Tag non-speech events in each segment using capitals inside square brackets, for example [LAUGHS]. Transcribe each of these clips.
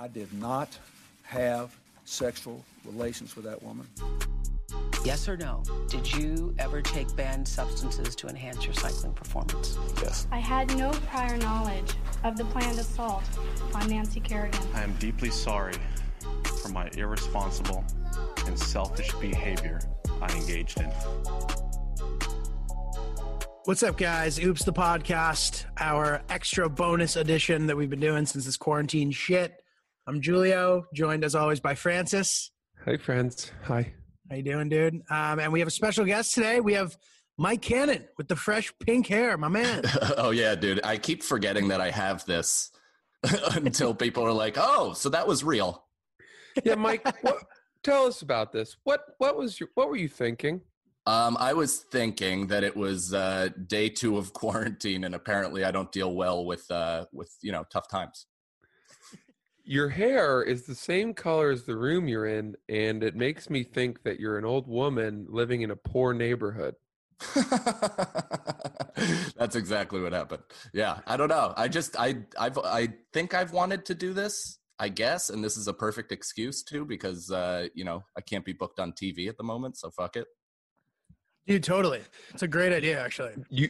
I did not have sexual relations with that woman. Yes or no? Did you ever take banned substances to enhance your cycling performance? Yes. I had no prior knowledge of the planned assault on Nancy Kerrigan. I am deeply sorry for my irresponsible and selfish behavior I engaged in. What's up, guys? Oops, the podcast, our extra bonus edition that we've been doing since this quarantine shit. I'm Julio, joined as always by Francis. Hey, friends. Hi. How you doing, dude? Um, and we have a special guest today. We have Mike Cannon with the fresh pink hair, my man. [LAUGHS] oh yeah, dude. I keep forgetting that I have this [LAUGHS] until people are like, "Oh, so that was real." Yeah, Mike. [LAUGHS] what, tell us about this. What what was your what were you thinking? Um, I was thinking that it was uh, day two of quarantine, and apparently I don't deal well with uh, with you know tough times. Your hair is the same color as the room you're in, and it makes me think that you're an old woman living in a poor neighborhood. [LAUGHS] That's exactly what happened. Yeah, I don't know. I just I I've I think I've wanted to do this. I guess, and this is a perfect excuse too, because uh, you know I can't be booked on TV at the moment, so fuck it. Dude, totally. It's a great idea, actually. You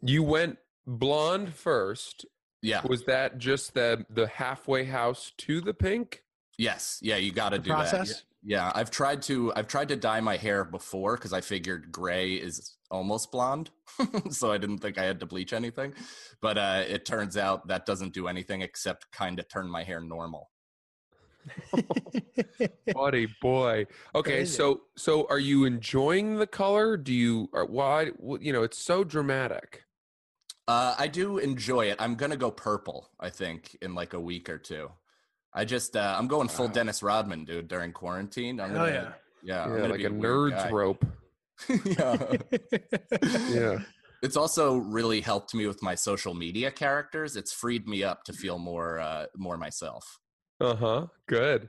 you went blonde first. Yeah. Was that just the the halfway house to the pink? Yes. Yeah, you got to do process? that. Yeah. yeah, I've tried to I've tried to dye my hair before because I figured gray is almost blonde, [LAUGHS] so I didn't think I had to bleach anything. But uh, it turns out that doesn't do anything except kind of turn my hair normal. [LAUGHS] Buddy boy. Okay, so so are you enjoying the color? Do you or why you know, it's so dramatic. Uh, I do enjoy it. I'm gonna go purple. I think in like a week or two. I just uh, I'm going full Wow. Dennis Rodman, dude. During quarantine, I'm gonna, yeah. yeah, I'm yeah, like be a nerd's guy. rope. [LAUGHS] [LAUGHS] yeah. Yeah. It's also really helped me with my social media characters. It's freed me up to feel more uh, more myself. Uh-huh. Good.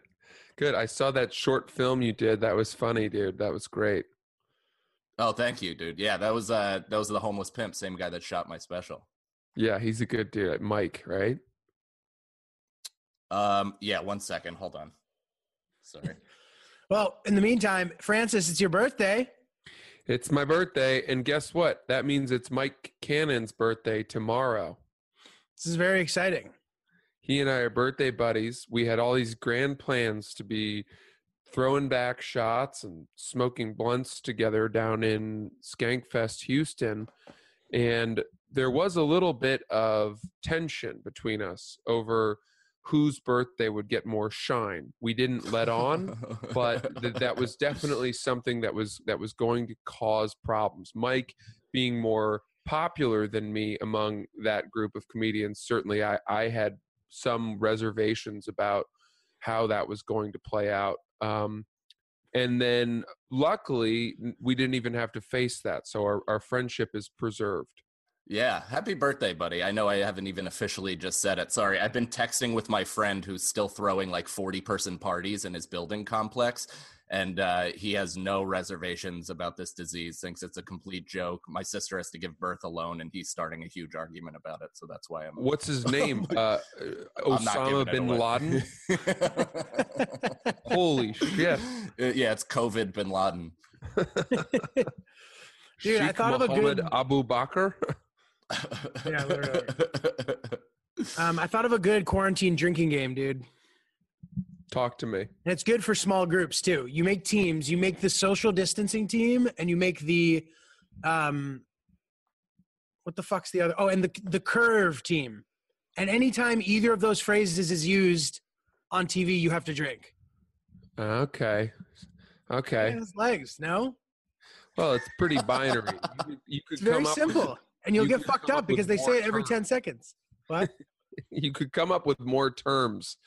Good. I saw that short film you did. That was funny, dude. That was great. Oh, thank you, dude. Yeah, that was uh that was the homeless pimp, same guy that shot my special. Yeah, he's a good dude. Mike, right? Um yeah, one second, hold on. Sorry. [LAUGHS] well, in the meantime, Francis, it's your birthday. It's my birthday, and guess what? That means it's Mike Cannon's birthday tomorrow. This is very exciting. He and I are birthday buddies. We had all these grand plans to be throwing back shots and smoking blunts together down in Skankfest, Houston. And there was a little bit of tension between us over whose birthday would get more shine. We didn't let on, but th- that was definitely [LAUGHS] something that was that was going to cause problems. Mike being more popular than me among that group of comedians, certainly I, I had some reservations about how that was going to play out. Um, and then luckily we didn't even have to face that. So our, our friendship is preserved. Yeah, happy birthday, buddy. I know I haven't even officially just said it. Sorry. I've been texting with my friend who's still throwing like 40 person parties in his building complex. And uh, he has no reservations about this disease, thinks it's a complete joke. My sister has to give birth alone, and he's starting a huge argument about it. So that's why I'm. What's his [LAUGHS] name? Uh, Osama bin. Laden. [LAUGHS] Holy shit. Uh, yeah, it's COVID bin Laden. [LAUGHS] Dude, I Sheikh thought of a Mohammed good- Abu Bakr. Yeah, literally. [LAUGHS] Um, I thought of a good quarantine drinking game, dude. Talk to me. And it's good for small groups too. You make teams. You make the social distancing team, and you make the, um, what the fuck's the other? Oh, and the the curve team. And anytime either of those phrases is used on TV, you have to drink. Okay. Okay. It has legs. No, Well, it's pretty binary. You [LAUGHS] could, you could it's very come up with- simple, and you'll you get fucked up up because they say it every ten seconds. What? [LAUGHS] you could come up with more terms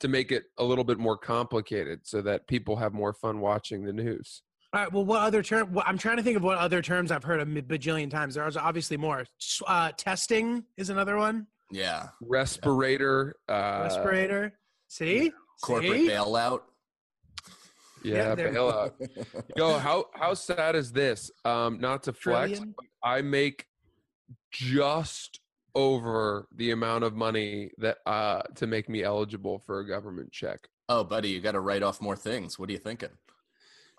to make it a little bit more complicated so that people have more fun watching the news. All right. Well, what other term? Well, I'm trying to think of what other terms I've heard a mi- bajillion times. There's obviously more. Uh, testing is another one. yeah, Respirator. Uh, Respirator. See? corporate See? bailout. Yeah, Yeah, bailout. Yo, how how sad is this? Um, not to flex, but I make just over the amount of money that uh to make me eligible for a government check. Oh, buddy, you got to write off more things. What are you thinking?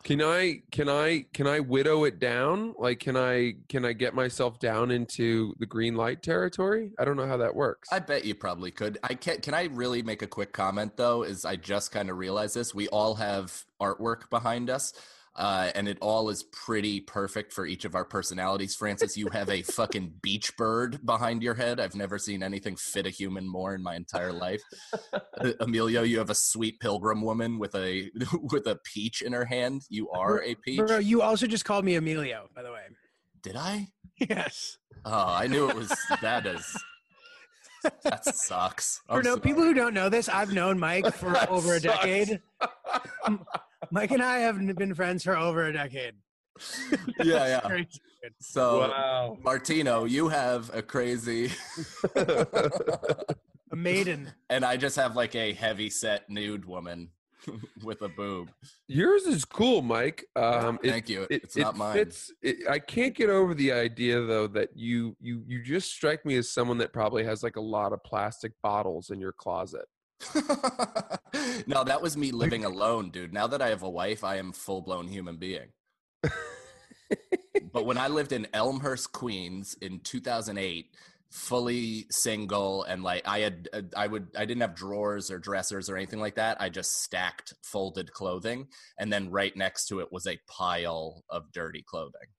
Can I can I can I widow it down? Like can I can I get myself down into the green light territory? I don't know how that works. I bet you probably could. I can Can I really make a quick comment though? Is I just kind of realized this. We all have artwork behind us. Uh, and it all is pretty perfect for each of our personalities. Francis, you have a fucking beach bird behind your head. I've never seen anything fit a human more in my entire life. Uh, Emilio, you have a sweet pilgrim woman with a [LAUGHS] with a peach in her hand. You are a peach. Bro, you also just called me Emilio, by the way. Did I? Yes. Oh, I knew it was that is that [LAUGHS] sucks. For I'm no sorry. people who don't know this, I've known Mike for [LAUGHS] over a decade. Mike and I have been friends for over a decade. [LAUGHS] yeah, yeah. So wow. Martino, you have a crazy [LAUGHS] A maiden. and I just have like a heavy set nude woman [LAUGHS] with a boob. Yours is cool, Mike. Um it, Thank you. it, it's it not mine. fits it, I can't get over the idea though that you you you just strike me as someone that probably has like a lot of plastic bottles in your closet. [LAUGHS] no, that was me living alone, dude. Now that I have a wife, I am full blown human being. but when I lived in Elmhurst, Queens in 2008, fully single and like I had uh, I would I didn't have drawers or dressers or anything like that. I just stacked folded clothing and then right next to it was a pile of dirty clothing.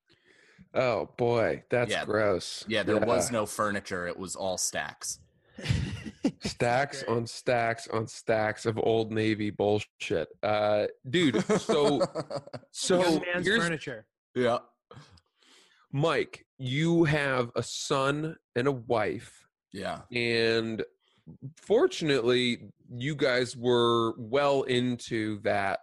Oh boy, that's Yeah. gross. Yeah, there was no furniture. It was all stacks. Stacks on stacks on stacks of old navy bullshit. Uh dude, so [LAUGHS] so man's here's furniture. yeah. Mike, you have a son and a wife Yeah. and fortunately you guys were well into that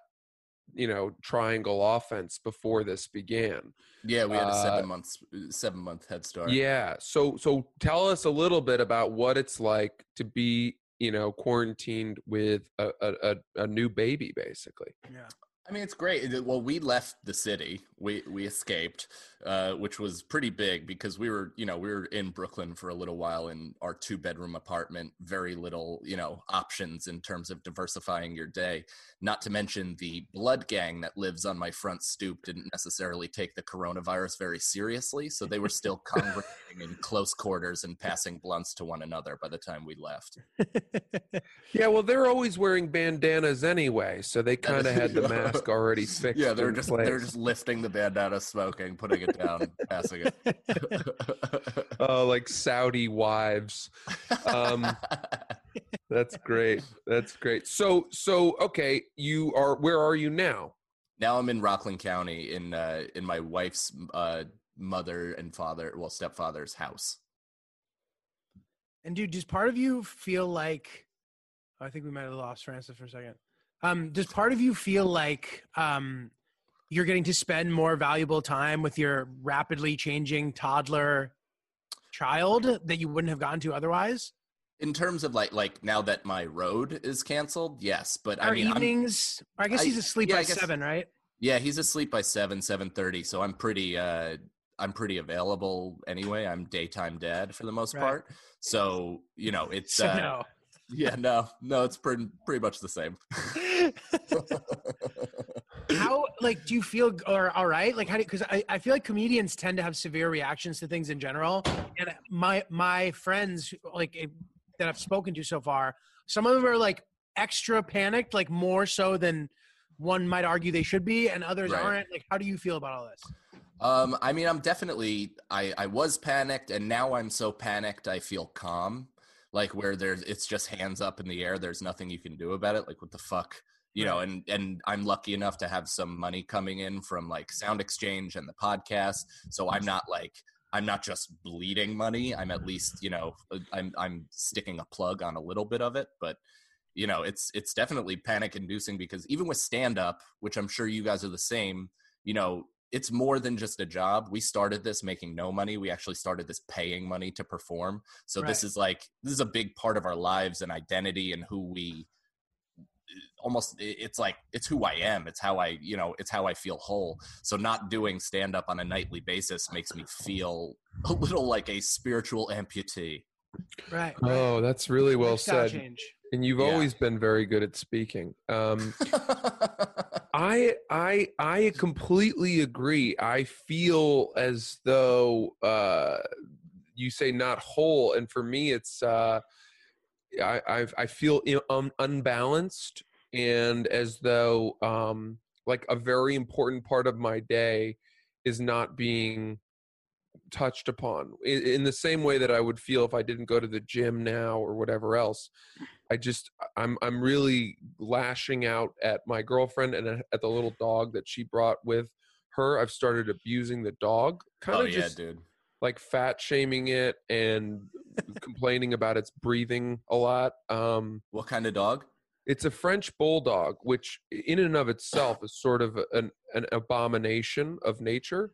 you know triangle offense before this began Yeah, we had a Uh, seven months seven month head start. yeah so so tell us a little bit about what it's like to be you know quarantined with a a, a, a new baby basically Yeah. I mean, it's great. Well, we left the city. We we escaped, uh, which was pretty big because we were, you know, we were in Brooklyn for a little while in our two bedroom apartment. Very little, you know, options in terms of diversifying your day. Not to mention the blood gang that lives on my front stoop didn't necessarily take the coronavirus very seriously, so they were still [LAUGHS] congregating in close quarters and passing blunts to one another by the time we left. [LAUGHS] yeah well they're always wearing bandanas anyway so they kind of had the [LAUGHS] mask already fixed Yeah, they're just they're just lifting the bandana, smoking, putting it down, [LAUGHS] passing it. [LAUGHS] oh like saudi wives um [LAUGHS] That's great. That's great. So so okay, you are where are you now? now I'm in Rockland County in uh, in my wife's uh, mother and father, well stepfather's house. And dude, does part of you feel like I think we might have lost Francis for a second. Um, does part of you feel like um, you're getting to spend more valuable time with your rapidly changing toddler child that you wouldn't have gotten to otherwise? In terms of like like now that my road is canceled, yes, but I Our mean, I'm- evenings, I guess he's asleep yeah, by guess- seven, right? yeah, he's asleep by seven seven thirty, so I'm pretty uh, I'm pretty available anyway. I'm daytime dad for the most Right. part, so you know [LAUGHS] it's So uh, no. yeah no no it's pretty pretty much the same. [LAUGHS] [LAUGHS] how like do you feel or all right like how do because I, I feel like comedians tend to have severe reactions to things in general and my my friends like eh, that i've spoken to so far some of them are like extra panicked like more so than one might argue they should be and others Right. aren't like how do you feel about all this Um, I mean, I'm definitely I I was panicked, and now I'm so panicked I feel calm. Like where there's it's just hands up in the air. There's nothing you can do about it. Like what the fuck, you know? And and I'm lucky enough to have some money coming in from like Sound Exchange and the podcast, so I'm not like I'm not just bleeding money. I'm at least you know uh, I'm I'm sticking a plug on a little bit of it, but you know it's it's definitely panic inducing because even with stand up, which I'm sure you guys are the same, you know it's more than just a job. We started this making no money. We actually started this paying money to perform. So this is like this is a big part of our lives and identity and who we almost it's like it's who I am. It's how I, you know, it's how I feel whole. So not doing stand up on a nightly basis makes me feel a little like a spiritual amputee. Right. Oh, that's really well Lifestyle said. Change. And you've Yeah. always been very good at speaking. Um, [LAUGHS] I I I completely agree. I feel as though uh, you say not whole, and for me, it's uh, I I've, I feel um, unbalanced, and as though um, like a very important part of my day is not being touched upon in, in the same way that I would feel if I didn't go to the gym now or whatever else. I just I'm I'm really lashing out at my girlfriend and at the little dog that she brought with her. I've started abusing the dog, kind oh of yeah, just dude. Like fat shaming it and complaining about its breathing a lot. Um, What kind of dog? it's a French bulldog, which in and of itself is sort of an an abomination of nature.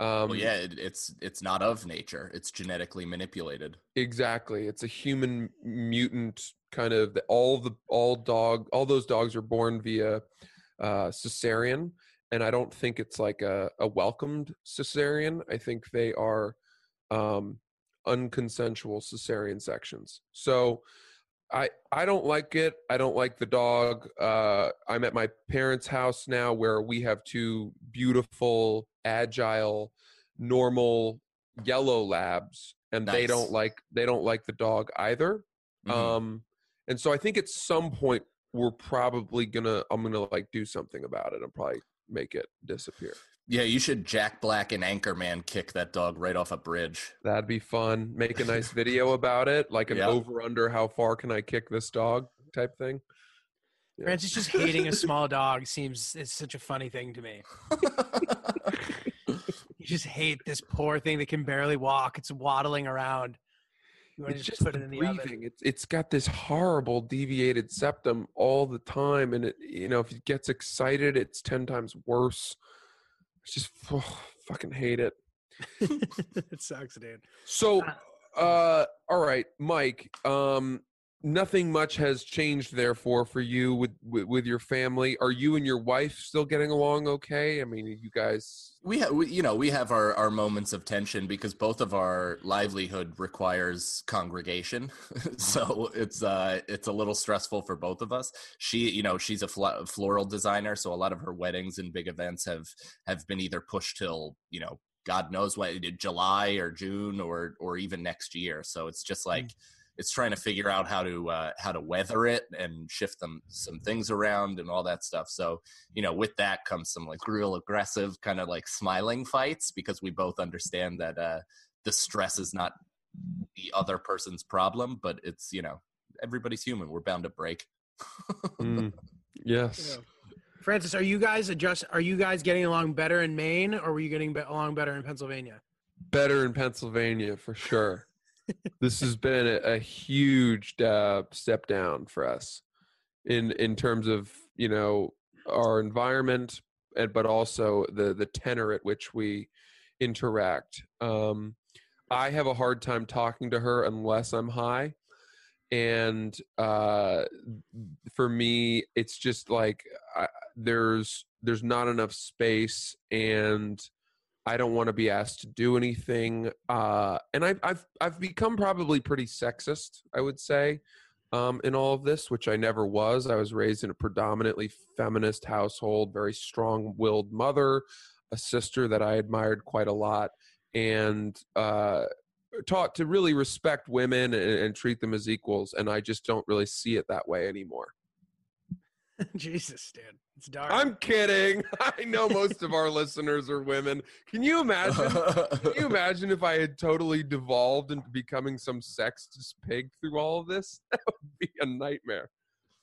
Um, well, yeah, it, it's it's not of nature. It's genetically manipulated. Exactly. It's a human mutant kind of the, all the all dog all those dogs are born via uh cesarean and I don't think it's like a, a welcomed cesarean. I think they are um unconsensual cesarean sections. So I I don't like it. I don't like the dog. Uh I'm at my parents' house now where we have two beautiful, agile, normal yellow labs and they don't like they don't like the dog either. Mhm. Um and so I think at some point we're probably gonna I'm gonna like do something about it I'm probably make it disappear. yeah, you should Jack Black and Anchorman kick that dog right off a bridge. That'd be fun. Make a nice video [LAUGHS] about it, like an Yeah. over under how far can I kick this dog type thing. Yeah. Francis just hating a small dog seems it's such a funny thing to me. [LAUGHS] [LAUGHS] You just hate this poor thing that can barely walk. It's waddling around. It's just, put it in the breathing. oven. It's it's got this horrible deviated septum all the time, and it you know if it gets excited, it's ten times worse. It's just [SIGHS] oh, fucking hate it. [LAUGHS] it sucks, dude. So, Uh, uh, all right, Mike. Um, nothing much has changed, therefore, for you with, with with your family. Are you and your wife still getting along okay? I mean, you guys. we have, we, you know, we have our, our moments of tension because both of our livelihood requires congregation. [LAUGHS] so it's, uh, it's a little stressful for both of us. She, you know, she's a fl- floral designer. So a lot of her weddings and big events have, have been either pushed till, you know, God knows what, July or June or, or even next year. So it's just like, it's trying to figure out how to uh, how to weather it and shift them some things around and all that stuff. So you know, with that comes some like real aggressive kind of like smiling fights because we both understand that uh, the stress is not the other person's problem, but it's you know everybody's human. We're bound to break. Mm, [LAUGHS] yes. Francis, are you guys adjust? Are you guys getting along better in Maine, or were you getting be- along better in Pennsylvania? Better in Pennsylvania for sure. This has been a, a huge uh, step down for us in in terms of you know our environment and but also the the tenor at which we interact. Um i have a hard time talking to her unless i'm high and uh for me it's just like I, there's there's not enough space and I don't want to be asked to do anything. Uh, and I've, I've, I've become probably pretty sexist, I would say, um, in all of this, which I never was. I was raised in a predominantly feminist household, very strong willed mother, a sister that I admired quite a lot, and uh, taught to really respect women and, and treat them as equals. And I just don't really see it that way anymore. [LAUGHS] Jesus, dude, it's dark. I'm kidding. [LAUGHS] I know most of our [LAUGHS] listeners are women. Can you imagine? Can you [LAUGHS] imagine if I had totally devolved into becoming some sexist pig through all of this? That would be a nightmare.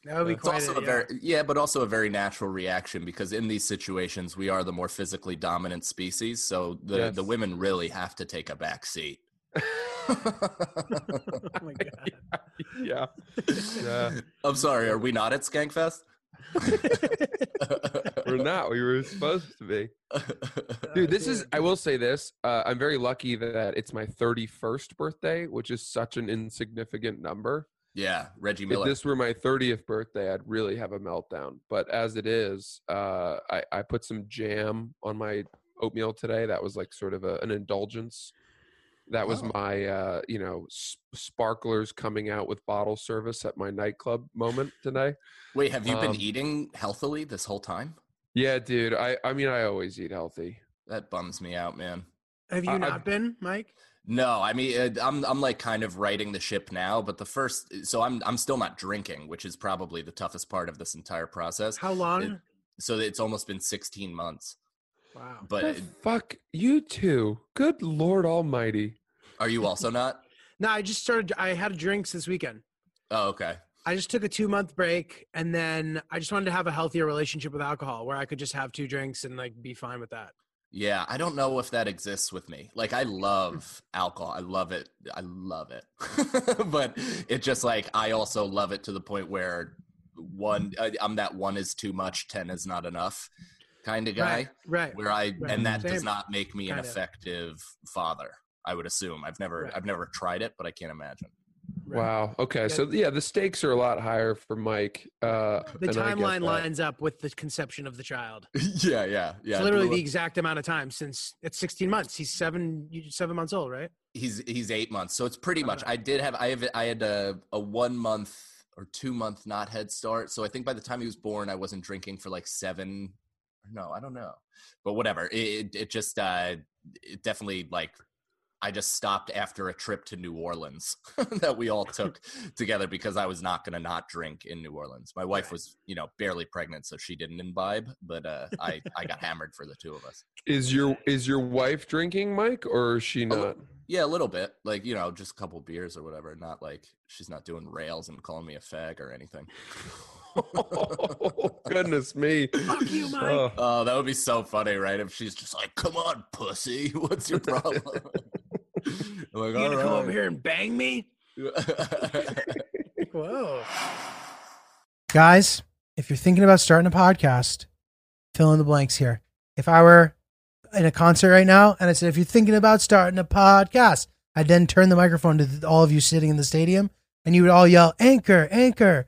that would be It's quite also a, a yeah. very yeah, but also a very natural reaction because in these situations we are the more physically dominant species, so the Yes. the women really have to take a back seat. Oh my god. yeah. Yeah. I'm sorry, are we not at Skankfest? [LAUGHS] We're not. We were supposed to be. Dude, this is, I will say this. Uh, I'm very lucky that it's my 31st birthday, which is such an insignificant number. yeah, Reggie Miller. If this were my 30th birthday, I'd really have a meltdown. But as it is, uh, I, I put some jam on my oatmeal today. That was like sort of a, an indulgence. That was Oh. my, uh, you know, s- sparklers coming out with bottle service at my nightclub moment today. Wait, have you been Um, eating healthily this whole time? Yeah, dude. I, I mean, I always eat healthy. That bums me out, man. Have you I- not I've- been, Mike? No, I mean uh, I'm I'm like kind of righting the ship now, but the first so I'm I'm still not drinking, which is probably the toughest part of this entire process. How long? So it's almost been 16 months. Wow. But The fuck you too. Good Lord Almighty. are you also not? [LAUGHS] No, I just started. I had drinks this weekend. Oh, okay. I just took a two month break, and then I just wanted to have a healthier relationship with alcohol, where I could just have two drinks and like be fine with that. Yeah, I don't know if that exists with me. Like I hmm. love alcohol. I love it. I love it. [LAUGHS] but it just like I also love it to the point where one I- I'm that one is too much, 10 is not enough kind of guy Right. Right. where I Right. and that does not make me an Kinda. effective father. I would assume. I've never Right. I've never tried it, but I can't imagine. right. Wow. Okay. So yeah, the stakes are a lot higher for Mike. Uh, The and I get timeline lines up with the conception of the child. [LAUGHS] yeah, yeah, yeah. it's literally the exact amount of time since it's 16 months. He's seven, seven months old, right? he's he's eight months so it's pretty much i did have i have i had a, a one month or two month not head start so i think by the time he was born i wasn't drinking for like seven no i don't know but whatever it, it, just uh it definitely like i just stopped after a trip to new orleans [LAUGHS] that we all took [LAUGHS] together because i was not going to not drink in new orleans my wife was you know barely pregnant so she didn't imbibe but uh i i got hammered for the two of us Is your is your wife drinking, Mike, or is she not? Yeah, a little bit. Like, you know, just a couple beers or whatever. Not like she's not doing rails and calling me a fag or anything. Oh, [LAUGHS] goodness me. Fuck you, Mike. Oh, Oh, that would be so funny, right? If she's just like, come on, pussy. [LAUGHS] What's your problem? [LAUGHS] I'm like, you gonna "All come over here and bang me? Whoa. Guys, if you're thinking about starting a podcast, fill in the blanks here. If I were in a concert right now and I said, if you're thinking about starting a podcast, I'd then turn the microphone to all of you sitting in the stadium and you would all yell, Anchor, Anchor.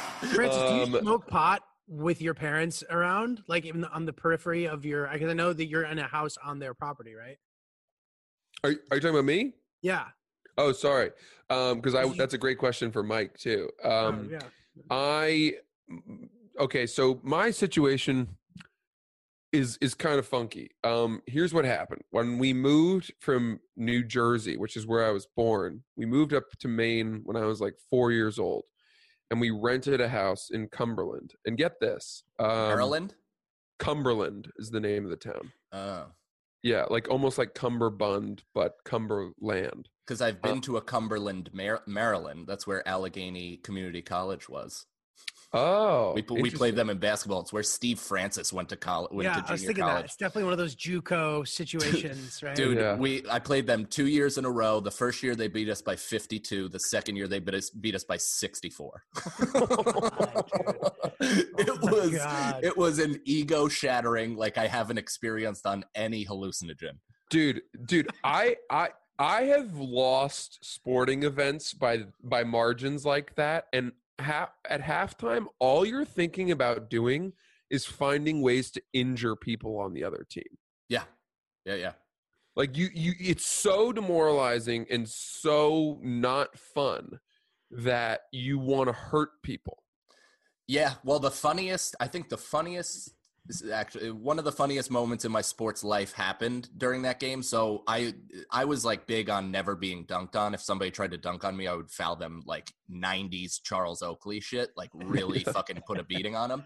Francis, do you Um, smoke pot with your parents around, like in the, on the periphery of your? Because I know that you're in a house on their property, right? are, are you talking about me? Yeah. Oh, sorry. Um, because I that's a great question for Mike too. Um, oh, yeah. I okay, so my situation is is kind of funky. Um, here's what happened when we moved from New Jersey, which is where I was born. We moved up to Maine when I was like four years old, and we rented a house in Cumberland. And get this, um, Maryland? Cumberland is the name of the town. Oh. Yeah, like almost like Cumberbund, but Cumberland. Because I've Uh, been to a Cumberland, Mar- Maryland. That's where Allegany Community College was. Oh, we, we played them in basketball. It's where Steve Francis went to college. Went yeah, to I was junior thinking that. It's definitely one of those JUCO situations, [LAUGHS] right? Dude, Yeah. we I played them two years in a row. The first year they beat us by 52. The second year they beat us beat us by 64. [LAUGHS] [LAUGHS] it Oh my was God. it was an ego shattering like I haven't experienced on any hallucinogen. dude dude i i i have lost sporting events by by margins like that and ha- at halftime all you're thinking about doing is finding ways to injure people on the other team. Yeah, yeah, yeah. like you you it's so demoralizing and so not fun that you want to hurt people. Yeah, well, the funniest, I think the funniest, this is actually one of the funniest moments in my sports life happened during that game. So I, I was like big on never being dunked on. If somebody tried to dunk on me, I would foul them like '90s Charles Oakley shit, like really [LAUGHS] fucking put a beating on them.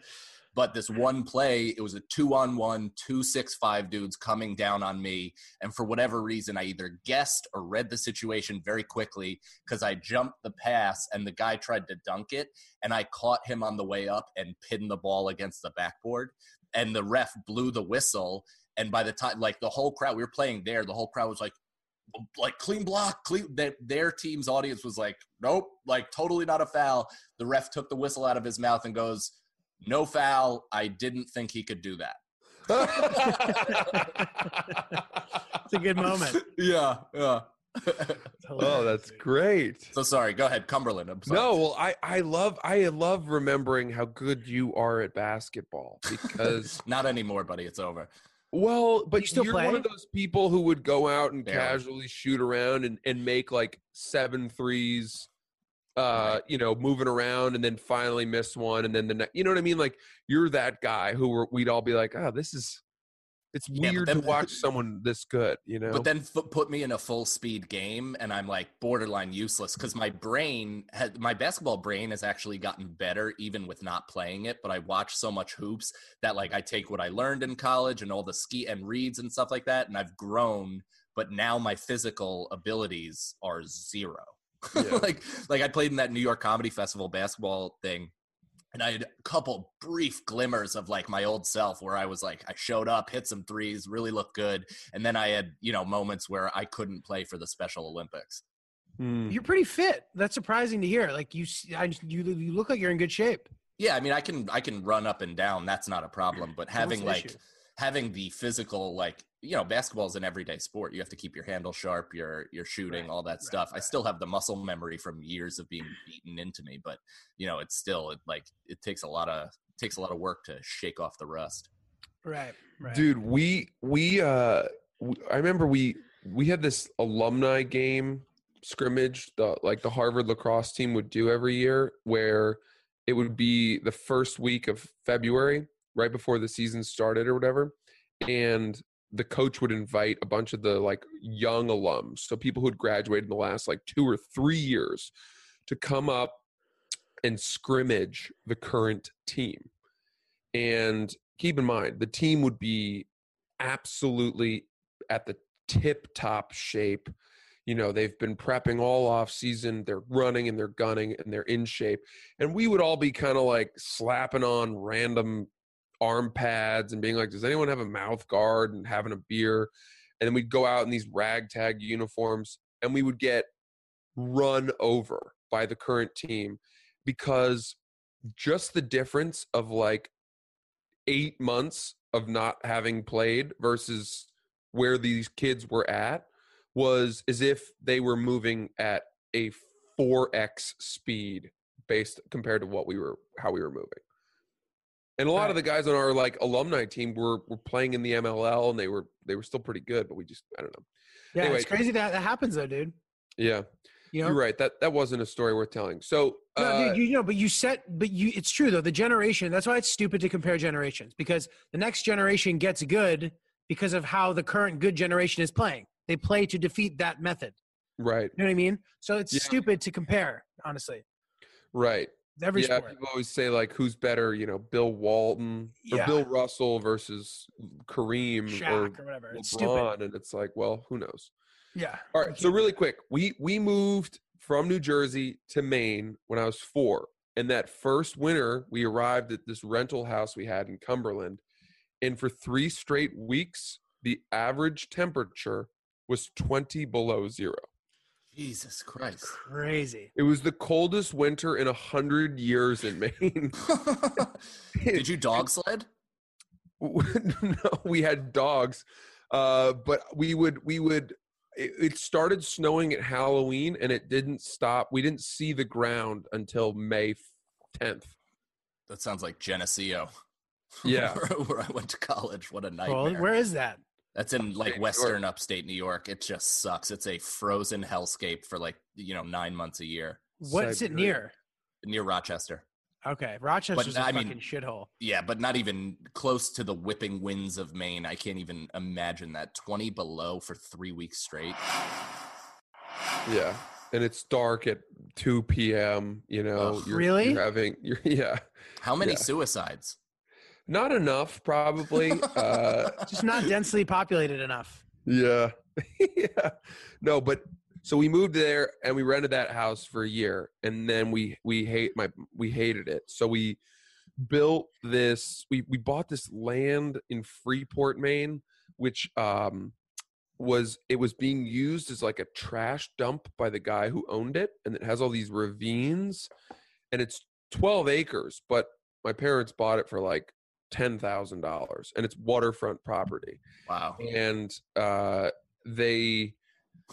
But this one play, it was a two on one, two six five dudes coming down on me. And for whatever reason, I either guessed or read the situation very quickly because I jumped the pass and the guy tried to dunk it. And I caught him on the way up and pinned the ball against the backboard. And the ref blew the whistle. And by the time, like the whole crowd, we were playing there, the whole crowd was like, like clean block, clean. That their team's audience was like, nope, like totally not a foul. The ref took the whistle out of his mouth and goes, no foul. I didn't think he could do that. It's a good moment. [LAUGHS] yeah, yeah. oh, that's great. So sorry. Go ahead, Cumberland. I'm sorry. No, well, I I love I love remembering how good you are at basketball because [LAUGHS] not anymore, buddy. It's over. well, but You still you're play? one of those people who would go out and Barely. casually shoot around and and make like seven threes uh you know moving around and then finally miss one and then the next you know what i mean like you're that guy who were, we'd all be like oh this is it's Yeah, weird then- to watch someone this good you know But then f- put me in a full speed game, and I'm like borderline useless because my brain, had, my basketball brain, has actually gotten better even with not playing it. But I watch so much hoops that like I take what I learned in college and all the ski and reads and stuff like that, and I've grown. But now my physical abilities are zero. Yeah. [LAUGHS] like like I played in that New York Comedy Festival basketball thing. And I had a couple brief glimmers of like my old self where I was like, I showed up, hit some threes, really looked good. And then I had, you know, moments where I couldn't play for the Special Olympics. Hmm. You're pretty fit. That's surprising to hear. Like you, s- I, you, you look like you're in good shape. Yeah, I mean, I can I can run up and down. That's not a problem. But having like issue? having the physical, like you know, basketball is an everyday sport. You have to keep your handle sharp, your your shooting, Right, all that right, stuff. I still have the muscle memory from years of being beaten into me, but you know, it's still it, like it takes a lot of takes a lot of work to shake off the rust. Right. Right. dude we we uh w- i remember we we had this alumni game scrimmage the like the harvard lacrosse team would do every year where it would be the first week of february right before the season started or whatever and the coach would invite a bunch of the like young alums so people who had graduated in the last like two or three years to come up and scrimmage the current team. And keep in mind the team would be absolutely at the tip top shape. You know they've been prepping all off season they're running and they're gunning and they're in shape. And we would all be kind of like slapping on random arm pads and being like does anyone have a mouth guard and having a beer? And then we'd go out in these ragtag uniforms and we would get run over by the current team because just the difference of like eight months of not having played versus where these kids were at was as if they were moving at a 4x speed based compared to what we were how we were moving and a lot of the guys on our like alumni team were were playing in the mll and they were they were still pretty good but we just i don't know yeah, anyway. it's crazy that that happens though, dude. yeah You know, you're right that that wasn't a story worth telling so No, uh, dude, you know, but you set, but you, it's true though. The generation, that's why it's stupid to compare generations because the next generation gets good because of how the current good generation is playing. They play to defeat that method. right You know what I mean? So it's Yeah. stupid to compare, honestly. right Every yeah, sport. people always say like, who's better? You know, Bill Walton or Yeah. Bill Russell versus Kareem Shaq or or whatever. It's stupid. LeBron, and it's like, well, who knows? Yeah. All right, so really quick, we we moved from New Jersey to Maine when I was four, and that first winter we arrived at this rental house we had in Cumberland, and for three straight weeks the average temperature was twenty below zero. Jesus Christ. Crazy. It was the coldest winter in a hundred years in Maine. [LAUGHS] [LAUGHS] Did you dog sled? [LAUGHS] no, we had dogs, uh, but we would we would. It, it started snowing at Halloween, and it didn't stop. We didn't see the ground until May tenth. That sounds like Geneseo. Yeah. where I went to college. What a nightmare. Well, where is that? That's in like Upstate New western upstate New York. It just sucks. It's a frozen hellscape for like, you know, nine months a year What's it Siberia. near? near Rochester. Okay, Rochester's a I mean- fucking shithole. Yeah, but not even close to the whipping winds of Maine. I can't even imagine that. 20 below for three weeks straight. Yeah, and it's dark at two p.m. You know, Ugh. you're, Really? You're having, you're, [LAUGHS] yeah, How many Yeah. suicides? Not enough probably. uh, [LAUGHS] Just not densely populated enough. Yeah. [LAUGHS] yeah. No, but so we moved there and we rented that house for a year and then we we hate my we hated it. So we built this we we bought this land in Freeport, Maine, which um was it was being used as like a trash dump by the guy who owned it and it has all these ravines and it's 12 acres but my parents bought it for like $10,000 and it's waterfront property Wow. and uh they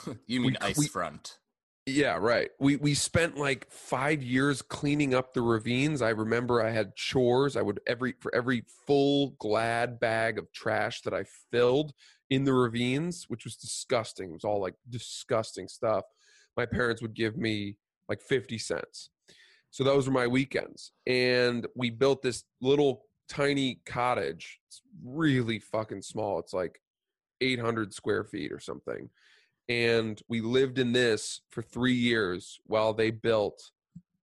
[LAUGHS] You mean We- ice we- front? Yeah, right. We we spent like five years cleaning up the ravines. I remember I had chores. I would every for every full glad bag of trash that I filled in the ravines, which was disgusting. It was all like disgusting stuff. My parents would give me like fifty cents. So those were my weekends, and we built this little tiny cottage. It's really fucking small. It's like eight hundred square feet or something and we lived in this for three years while they built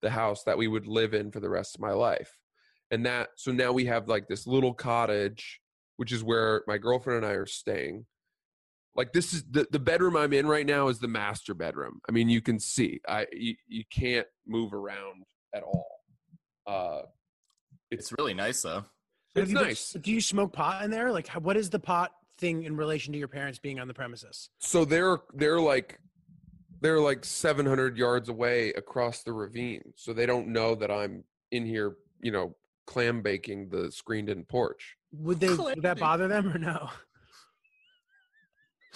the house that we would live in for the rest of my life and that so now we have like this little cottage which is where my girlfriend and i are staying like this is the, the bedroom i'm in right now is the master bedroom i mean you can see i you, you can't move around at all uh It's really nice though. Have it's you been- nice do you smoke pot in there? Like, how- what is the pot thing in relation to your parents being on the premises? so they're they're like they're like 700 yards away across the ravine so they don't know that i'm in here you know clam baking the screened in porch Would they? Would that bother them or no?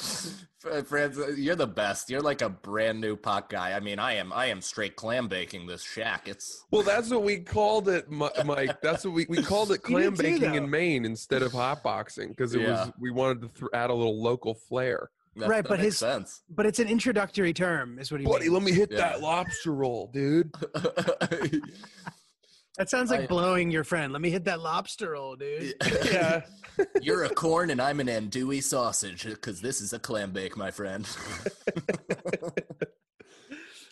[LAUGHS] Fr- Franz, you're the best. You're like a brand new pot guy. I mean, I am. I am straight clam baking this shack. It's well that's what we called it [LAUGHS] mike that's what we, we called it [LAUGHS] clam baking in maine instead of hotboxing because it Yeah. was we wanted to th- add a little local flair that, Right, that but his- sense. But it's an introductory term, is what he buddy means. let me hit Yeah. that lobster roll dude That sounds like I- blowing your friend. Let me hit that lobster roll, dude. yeah [LAUGHS] [LAUGHS] You're a corn and I'm an andouille sausage because this is a clam bake, my friend.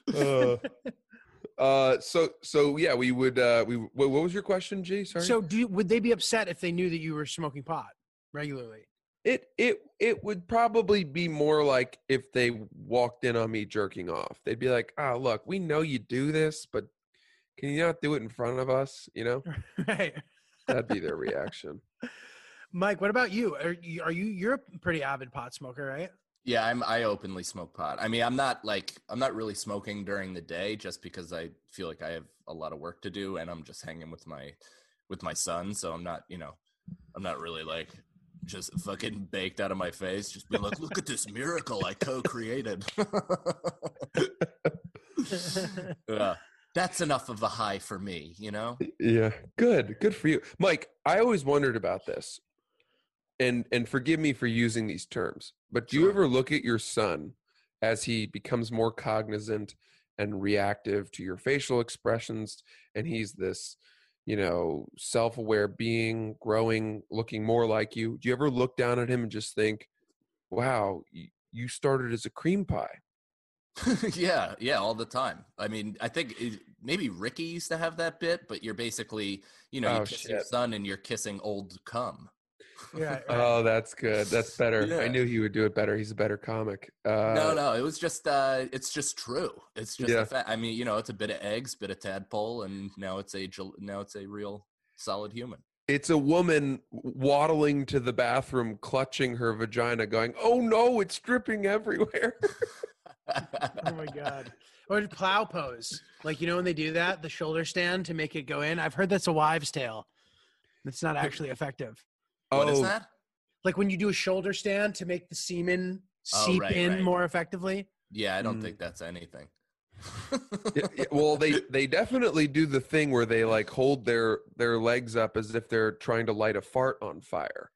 [LAUGHS] uh, uh so so yeah we would uh we what, what was your question g sorry So, do you, would they be upset if they knew that you were smoking pot regularly? It it it would probably be more like if they walked in on me jerking off. They'd be like, "Ah, look, we know you do this, but can you not do it in front of us?" You know, [LAUGHS] right. that'd be their [LAUGHS] reaction. Mike, what about you? Are you are you you're a pretty avid pot smoker, right? yeah, I'm. I openly smoke pot. I mean, I'm not like I'm not really smoking during the day just because I feel like I have a lot of work to do and I'm just hanging with my with my son. So I'm not, you know, I'm not really like just fucking baked out of my face. Just being like, look at this miracle I co-created. [LAUGHS] yeah, that's enough of a high for me, you know. Yeah, good, good for you, Mike. I always wondered about this, and and forgive me for using these terms, but do you Sure. ever look at your son as he becomes more cognizant and reactive to your facial expressions, and he's this, you know, self-aware being, growing, looking more like you? Do you ever look down at him and just think, "Wow, you started as a cream pie"? [LAUGHS] yeah, yeah, all the time. I mean, I think it, maybe Ricky used to have that bit, but you're basically, you know, you Oh, kiss your son and you're kissing old cum. Yeah. [LAUGHS] right. Oh, that's good. That's better. I knew he would do it better. He's a better comic. Uh, no, no, it was just, uh, it's just true. It's just Yeah. a fact. I mean, you know, it's a bit of eggs, bit of tadpole, and now it's a now it's a real solid human. it's a woman waddling to the bathroom clutching her vagina going oh no it's dripping everywhere [LAUGHS] oh my god. Or plow pose, like you know when they do that, the shoulder stand to make it go in. I've heard that's a wives' tale. It's not actually effective. What is oh that? Like when you do a shoulder stand to make the semen Oh, seep right, in right. more effectively. Yeah, I don't Mm. think that's anything. yeah, yeah, well they they definitely do the thing where they like hold their their legs up as if they're trying to light a fart on fire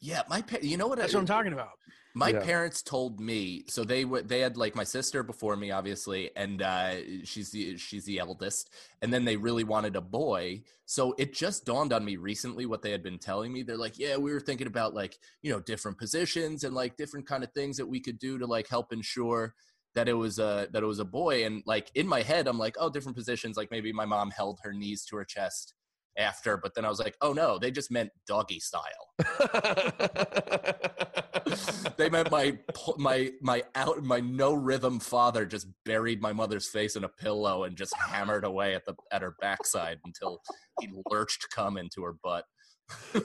yeah, my pa- you know what? That's I, what I'm talking about. My Yeah. parents told me so they were they had like my sister before me obviously and uh she's the she's the eldest and then they really wanted a boy so it just dawned on me recently what they had been telling me they're like yeah we were thinking about like you know different positions and like different kind of things that we could do to like help ensure that it was a that it was a boy and like in my head I'm like oh different positions like maybe my mom held her knees to her chest after but then I was like oh no they just meant doggy style [LAUGHS] they meant my my my out my no rhythm father just buried my mother's face in a pillow and just hammered away at the at her backside until he lurched cum into her butt. [LAUGHS]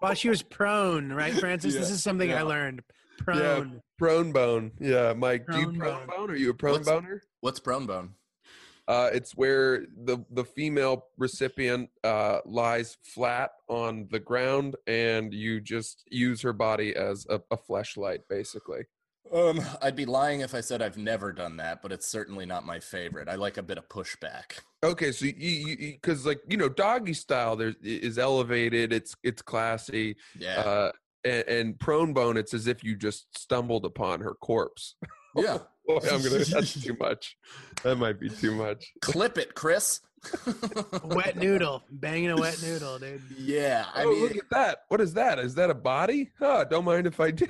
While she was prone, right, [LAUGHS] Francis? This is something I learned. Prone. Prone bone. Yeah, Mike. do you Prone prone bone. bone? Are you a prone What's- boner? What's prone bone? Uh, it's where the the female recipient uh, lies flat on the ground, and you just use her body as a, a fleshlight, basically. Um, I'd be lying if I said I've never done that, but it's certainly not my favorite. I like a bit of pushback. Okay, so you because like you know doggy style there is elevated, it's it's classy, Yeah. uh, and, and prone bone, it's as if you just stumbled upon her corpse. yeah. Boy, I'm gonna. [LAUGHS] That's too much. That might be too much. Clip it, Chris. wet noodle. Banging a wet noodle, dude. yeah. I oh, mean, look at that! What is that? Is that a body? Huh? Don't mind if I do.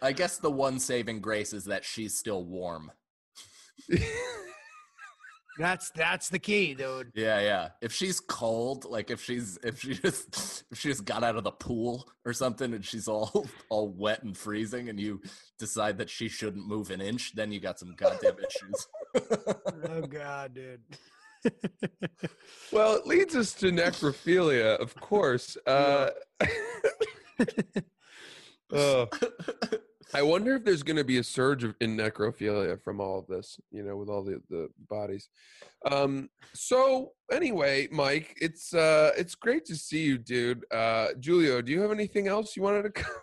I guess the one saving grace is that she's still warm. [LAUGHS] That's that's the key, dude. Yeah, yeah. If she's cold, like if she's if she just if she just got out of the pool or something and she's all [LAUGHS] all wet and freezing and you decide that she shouldn't move an inch, then you got some goddamn issues. Oh [LAUGHS] god, dude. [LAUGHS] well, it leads us to necrophilia, of course. Uh, oh, I wonder if there's going to be a surge of, in necrophilia from all of this, you know, with all the, the bodies. Um, so anyway, Mike, it's uh, it's great to see you, dude. Uh, Julio, do you have anything else you wanted to [LAUGHS] cover?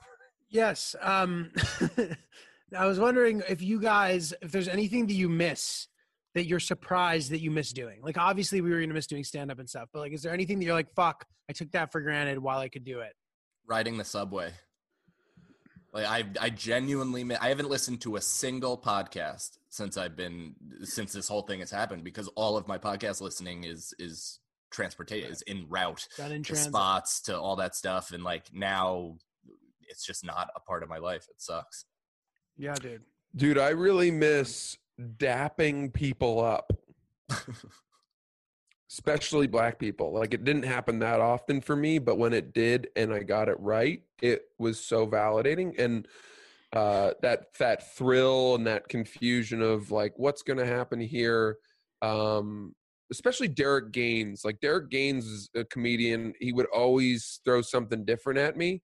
Yes. Um [LAUGHS] I was wondering if you guys if there's anything that you miss that you're surprised that you miss doing. Like obviously we were gonna miss doing stand up and stuff, but like is there anything that you're like, fuck, I took that for granted while I could do it? Riding the subway. Like I I genuinely I haven't listened to a single podcast since I've been since this whole thing has happened because all of my podcast listening is is transportation is in route Done in to transit. spots to all that stuff and like now it's just not a part of my life it sucks Yeah, dude. Dude, I really miss dapping people up. [LAUGHS] Especially black people. Like it didn't happen that often for me, but when it did and I got it right, it was so validating and uh that that thrill and that confusion of like what's going to happen here um especially Derek Gaines. Like Derek Gaines is a comedian. He would always throw something different at me.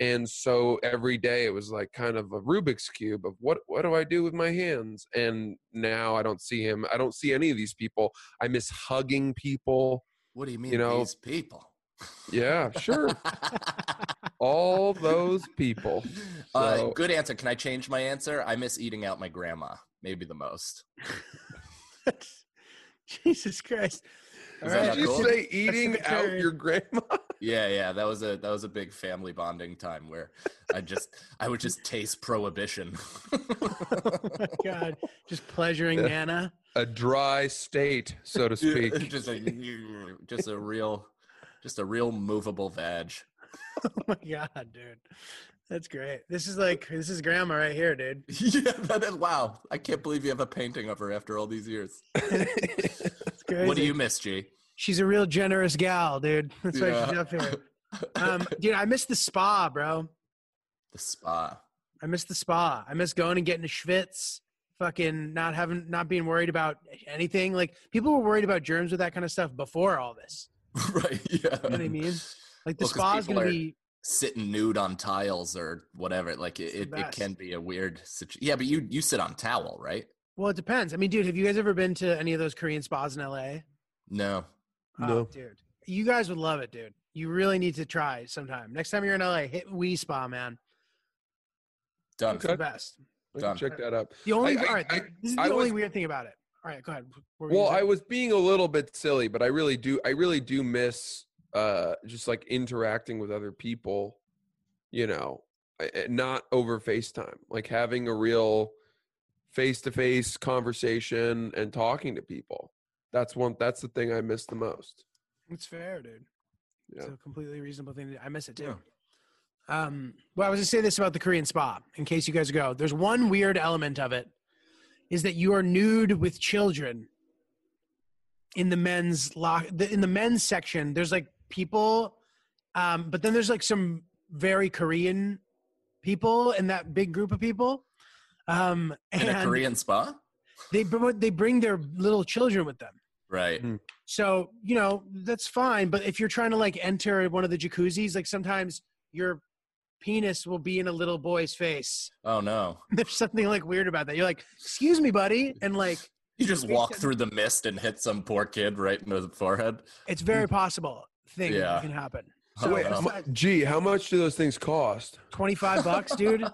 And so every day it was like kind of a Rubik's cube of what what do I do with my hands? And now I don't see him. I don't see any of these people. I miss hugging people. what do you mean You know, these people Yeah, sure. [LAUGHS] All those people. uh, good answer can i change my answer i miss eating out my grandma maybe the most [LAUGHS] [LAUGHS] Jesus Christ. All Is right. Did you cool? say eating out your grandma? [LAUGHS] yeah yeah that was a that was a big family bonding time where i just i would just taste prohibition [LAUGHS] oh my god. Just pleasuring Yeah. Nana. A dry state, so to speak. just a just a real just a real movable vag Oh my god, dude. That's great. This is like this is grandma right here, dude. [LAUGHS] yeah that is, wow i can't believe you have a painting of her after all these years [LAUGHS] what do you miss g She's a real generous gal, dude. [LAUGHS] That's why she's up here. Um, dude, I miss the spa, bro. the spa I miss the spa. I miss going and getting a schwitz. Fucking not having, not being worried about anything. Like people were worried about germs with that kind of stuff before all this. right yeah You know what I mean? Like the Well, spa is gonna are- be. Sitting nude on tiles or whatever like it, it, it can be a weird situation yeah but you you sit on towel right Well, it depends. I mean, dude, have you guys ever been to any of those Korean spas in LA? no Oh, No. dude, you guys would love it, dude. You really need to try sometime. Next time you're in LA, hit Wi Spa, man. done It's the best. Done. check that up. The only, I- all right, I- this is the I only was- weird thing about it. All right, go ahead. What were you Well, I was being a little bit silly, but I really do. I really do miss uh, just like interacting with other people. You know, I- I- not over FaceTime, like having a real face-to-face conversation and talking to people. That's one. That's the thing I miss the most. It's fair, dude. It's Yeah. a completely reasonable thing. To do. I miss it too. Um, well, I was gonna say this about the Korean spa, in case you guys go. There's one weird element of it, is that you are nude with children in the men's lock. In the men's section, there's like people, um, but then there's like some very Korean people in that big group of people. Um, in a korean spa they they bring their little children with them. right Mm. So, you know, that's fine. But if you're trying to like enter one of the jacuzzis, like sometimes your penis will be in a little boy's face. Oh no. [LAUGHS] There's something like weird about that. You're like, excuse me, buddy, and like [LAUGHS] You just walk through the mist and hit some poor kid right in the forehead. it's very possible thing Yeah. that can happen. So Wait, how mu- gee, how much do those things cost? twenty five bucks, dude.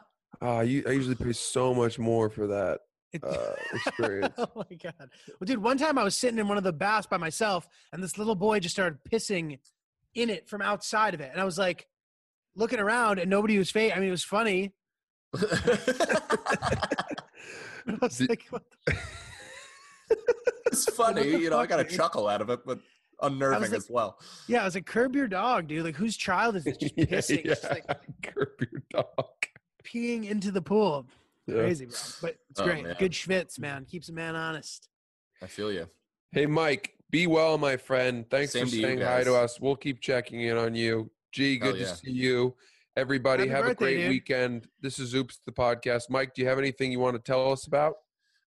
Uh, [LAUGHS] you, I usually pay so much more for that uh, [LAUGHS] experience. oh my god. Well, dude, one time I was sitting in one of the baths by myself, and this little boy just started pissing in it from outside of it, and I was like looking around, and nobody was fake. I mean, it was funny. [LAUGHS] I was Did- like, what the- it's funny, you know, I got a chuckle out of it, but unnerving like- as well. yeah, I was like, curb your dog, dude. Like, whose child is it just Yeah, [LAUGHS] pissing, just like [LAUGHS] Curb your dog. peeing into the pool? Yeah. Crazy, bro. But it's Oh, great. man. Good schwitz, man. Keeps a man honest. I feel you. Hey, Mike, be well, my friend. Thanks Same for to you saying hi to us. We'll keep checking in on you. Gee, Hell good yeah. to see you. Everybody, Happy have a great dude. weekend. This is Oops, the podcast. Mike, do you have anything you want to tell us about?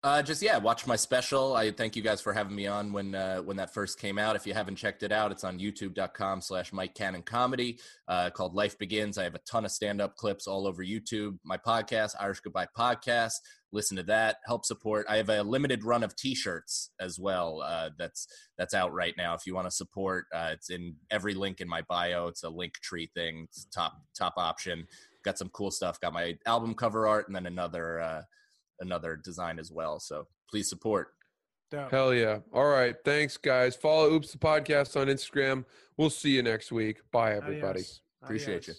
Uh, just yeah, watch my special. I thank you guys for having me on when uh, when that first came out. If you haven't checked it out, it's on youtube.com slash Mike Cannon Comedy uh, called Life Begins. I have a ton of stand-up clips all over YouTube. My podcast, Irish Goodbye Podcast. Listen to that. Help support. I have a limited run of T-shirts as well. Uh, that's that's out right now. If you want to support, uh, it's in every link in my bio. It's a link tree thing. It's top top option. Got some cool stuff. Got my album cover art and then another. Uh, another design as well. So please support. Dope. Hell yeah. All right. Thanks, guys. Follow Oops, the podcast on Instagram. We'll see you next week. Bye, everybody. Adios. Appreciate Adios. you.